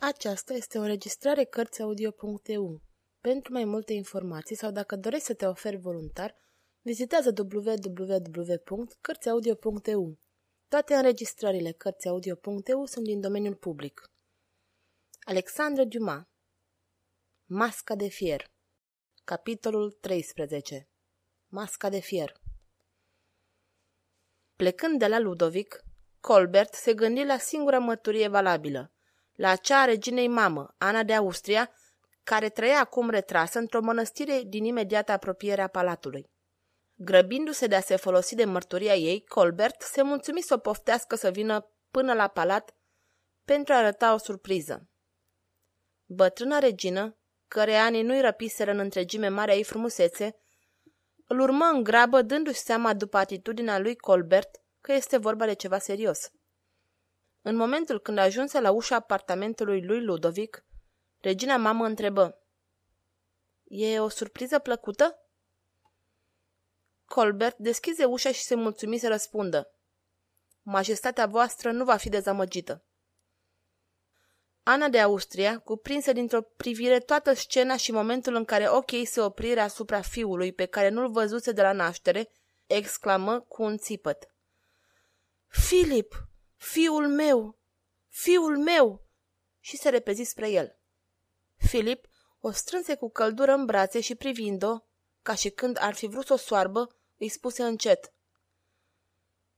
Aceasta este o înregistrare Cărțiaudio.eu. Pentru mai multe informații sau dacă dorești să te oferi voluntar, vizitează www.cărțiaudio.eu. Toate înregistrările Cărțiaudio.eu sunt din domeniul public. Alexandre Dumas Masca de fier Capitolul 13 Masca de fier Plecând de la Ludovic, Colbert se gândi la singura mărturie valabilă – la cea a reginei mamă, Ana de Austria, care trăia acum retrasă într-o mănăstire din imediată apropiere a palatului. Grăbindu-se de a se folosi de mărturia ei, Colbert se mulțumi să o poftească să vină până la palat pentru a arăta o surpriză. Bătrâna regină, care anii nu-i răpiseră în întregime marea ei frumusețe, îl urmă în grabă dându-și seama după atitudinea lui Colbert că este vorba de ceva serios. În momentul când ajunse la ușa apartamentului lui Ludovic, regina mamă întrebă. E o surpriză plăcută? Colbert deschise ușa și se mulțumi să răspundă. Majestatea voastră nu va fi dezamăgită. Ana de Austria, cuprinsă dintr-o privire toată scena și momentul în care ochii se opriră asupra fiului pe care nu-l văzuse de la naștere, exclamă cu un țipăt. Filip! Fiul meu! Fiul meu! Și se repezi spre el. Filip o strânse cu căldură în brațe și privind-o, ca și când ar fi vrut să o soarbă, îi spuse încet.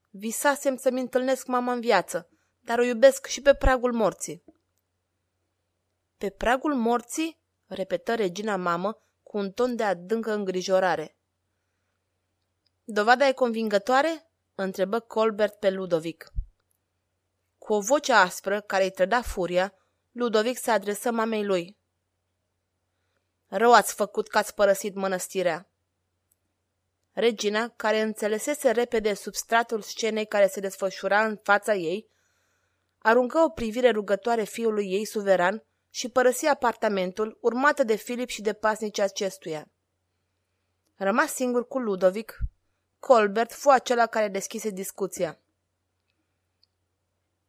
Visasem să-mi întâlnesc mama în viață, dar o iubesc și pe pragul morții. Pe pragul morții? repetă regina mamă cu un ton de adâncă îngrijorare. Dovada e convingătoare? întrebă Colbert pe Ludovic. Cu o voce aspră, care îi trăda furia, Ludovic se adresă mamei lui. Rău ați făcut că ați părăsit mănăstirea. Regina, care înțelesese repede substratul scenei care se desfășura în fața ei, aruncă o privire rugătoare fiului ei suveran și părăsi apartamentul, urmată de Filip și de pasnicii acestuia. Rămas singur cu Ludovic, Colbert fu acela care deschise discuția.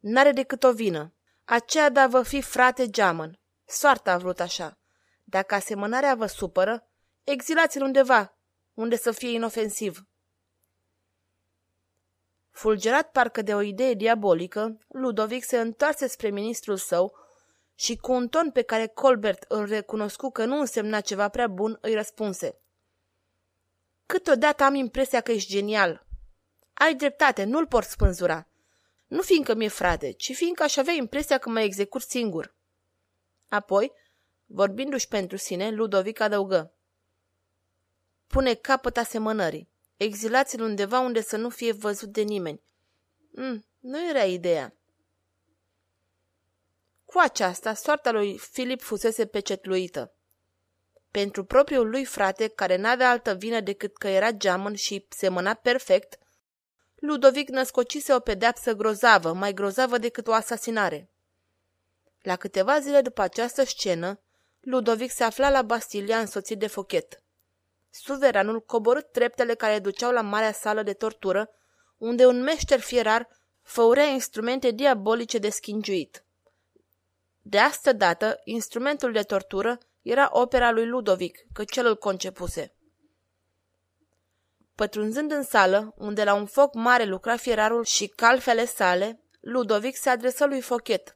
N-are decât o vină. Aceea de a vă fi frate geamăn. Soarta a vrut așa. Dacă asemănarea vă supără, exilați-l undeva, unde să fie inofensiv. Fulgerat parcă de o idee diabolică, Ludovic se întoarse spre ministrul său și cu un ton pe care Colbert îl recunoscu că nu însemna ceva prea bun, îi răspunse. Câteodată am impresia că ești genial. Ai dreptate, nu-l pot spânzura. Nu fiindcă mi-e frate, ci fiindcă aș avea impresia că mă execut singur. Apoi, vorbindu-și pentru sine, Ludovic adăugă. Pune capăt asemănării. Exilați-l undeva unde să nu fie văzut de nimeni. Mm, nu era ideea. Cu aceasta, soarta lui Filip fusese pecetluită. Pentru propriul lui frate, care n-avea altă vină decât că era geamăn și semăna perfect, Ludovic născocise o pedeapsă grozavă, mai grozavă decât o asasinare. La câteva zile după această scenă, Ludovic se afla la Bastilia însoțit de Fochet. Suveranul coborât treptele care duceau la marea sală de tortură, unde un meșter fierar făurea instrumente diabolice de schingiuit. De asta dată, instrumentul de tortură era opera lui Ludovic, că cel îl concepuse. Pătrunzând în sală, unde la un foc mare lucra fierarul și calfele sale, Ludovic se adresă lui Fochet.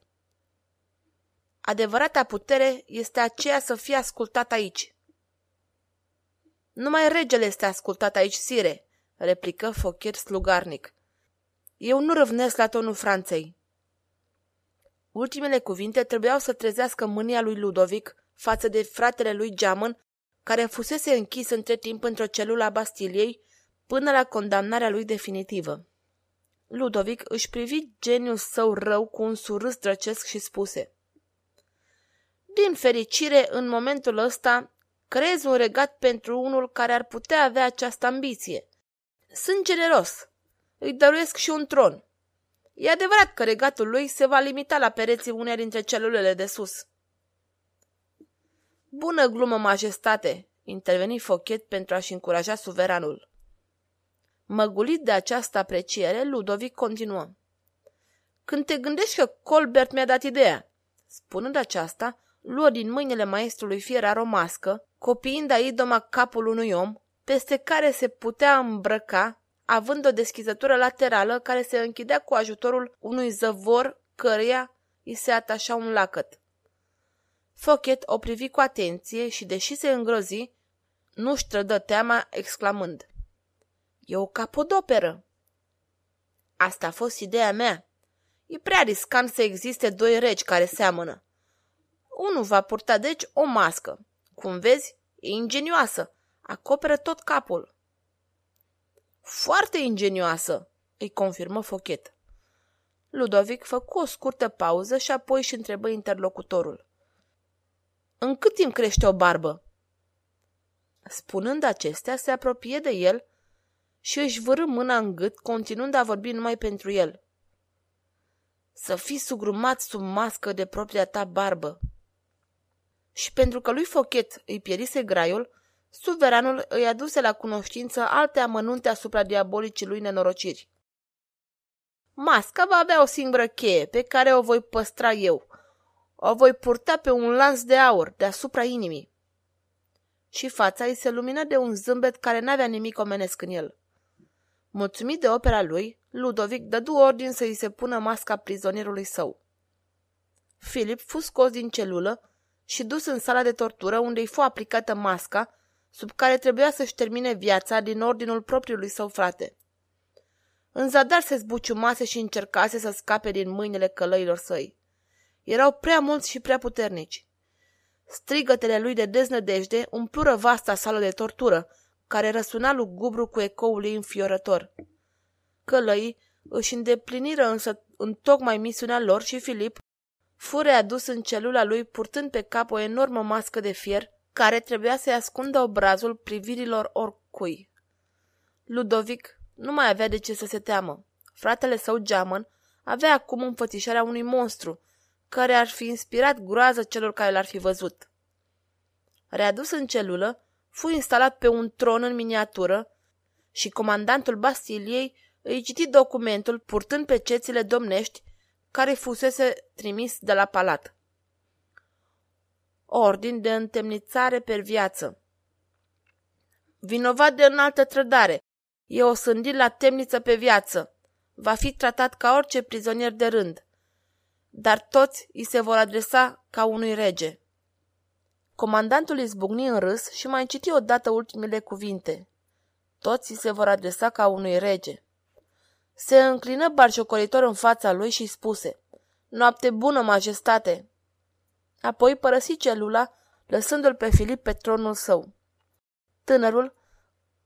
Adevărata putere este aceea să fie ascultat aici. Numai regele este ascultat aici, sire, replică Fochet slugarnic. Eu nu râvnesc la tonul Franței. Ultimele cuvinte trebuiau să trezească mânia lui Ludovic față de fratele lui Geamăn, care fusese închis între timp într-o celulă a Bastiliei până la condamnarea lui definitivă. Ludovic își privi geniul său rău cu un surâs drăcesc și spuse Din fericire, în momentul ăsta, creezi un regat pentru unul care ar putea avea această ambiție. Sunt generos. Îi dăruiesc și un tron. E adevărat că regatul lui se va limita la pereții uneia dintre celulele de sus. Bună glumă, majestate, interveni Fochet pentru a-și încuraja suveranul. Măgulit de această apreciere, Ludovic continuă. Când te gândești că Colbert mi-a dat ideea, Spunând aceasta, luă din mâinile maestrului fierar o mască, copiind a idoma capul unui om, peste care se putea îmbrăca, având o deschizătură laterală care se închidea cu ajutorul unui zăvor căreia îi se atașa un lacăt. Fochet o privi cu atenție și, deși se îngrozi, nu-și trădă teama, exclamând. E o capodoperă! Asta a fost ideea mea. E prea riscant să existe doi regi care seamănă. Unul va purta, deci, o mască. Cum vezi, e ingenioasă. Acoperă tot capul. Foarte ingenioasă, îi confirmă Fochet. Ludovic făcu o scurtă pauză și apoi își întrebă interlocutorul. În cât timp crește o barbă? Spunând acestea, se apropie de el și își vârâ mâna în gât, continuând a vorbi numai pentru el. Să fii sugrumat sub mască de propria ta barbă. Și pentru că lui Fochet îi pierise graiul, suveranul îi aduse la cunoștință alte amănunte asupra diabolicii lui nenorociri. Masca va avea o singură cheie, pe care o voi păstra eu. O voi purta pe un lans de aur deasupra inimii. Și fața îi se lumină de un zâmbet care n-avea nimic omenesc în el. Mulțumit de opera lui, Ludovic dădu ordin să îi se pună masca prizonierului său. Filip fu scos din celulă și dus în sala de tortură unde îi fu aplicată masca, sub care trebuia să-și termine viața din ordinul propriului său frate. În zadar se zbuciumase și încercase să scape din mâinile călăilor săi. Erau prea mulți și prea puternici. Strigătele lui de deznădejde umplură vasta sală de tortură, care răsuna lugubru cu ecoul ei înfiorător. Călăii își îndepliniră însă în tocmai misiunea lor și Filip fu readus în celula lui purtând pe cap o enormă mască de fier care trebuia să-i ascundă obrazul privirilor oricui. Ludovic nu mai avea de ce să se teamă. Fratele său, Geamăn, avea acum înfățișarea unui monstru, care ar fi inspirat groază celor care l-ar fi văzut. Readus în celulă, fu instalat pe un tron în miniatură și comandantul Bastiliei îi citi documentul purtând pe cețile domnești care fusese trimis de la palat. Ordin de întemnițare per viață. Vinovat de înaltă trădare, e o sândit la temniță pe viață. Va fi tratat ca orice prizonier de rând. Dar toți îi se vor adresa ca unui rege. Comandantul izbucni în râs și mai citi odată ultimele cuvinte. Toți îi se vor adresa ca unui rege. Se înclină barjocoritor în fața lui și spuse, Noapte bună, majestate! Apoi părăsi celula, lăsându-l pe Filip pe tronul său. Tânărul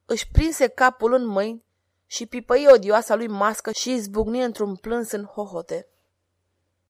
își prinse capul în mâini și pipăi odioasa lui mască și izbucni într-un plâns în hohote.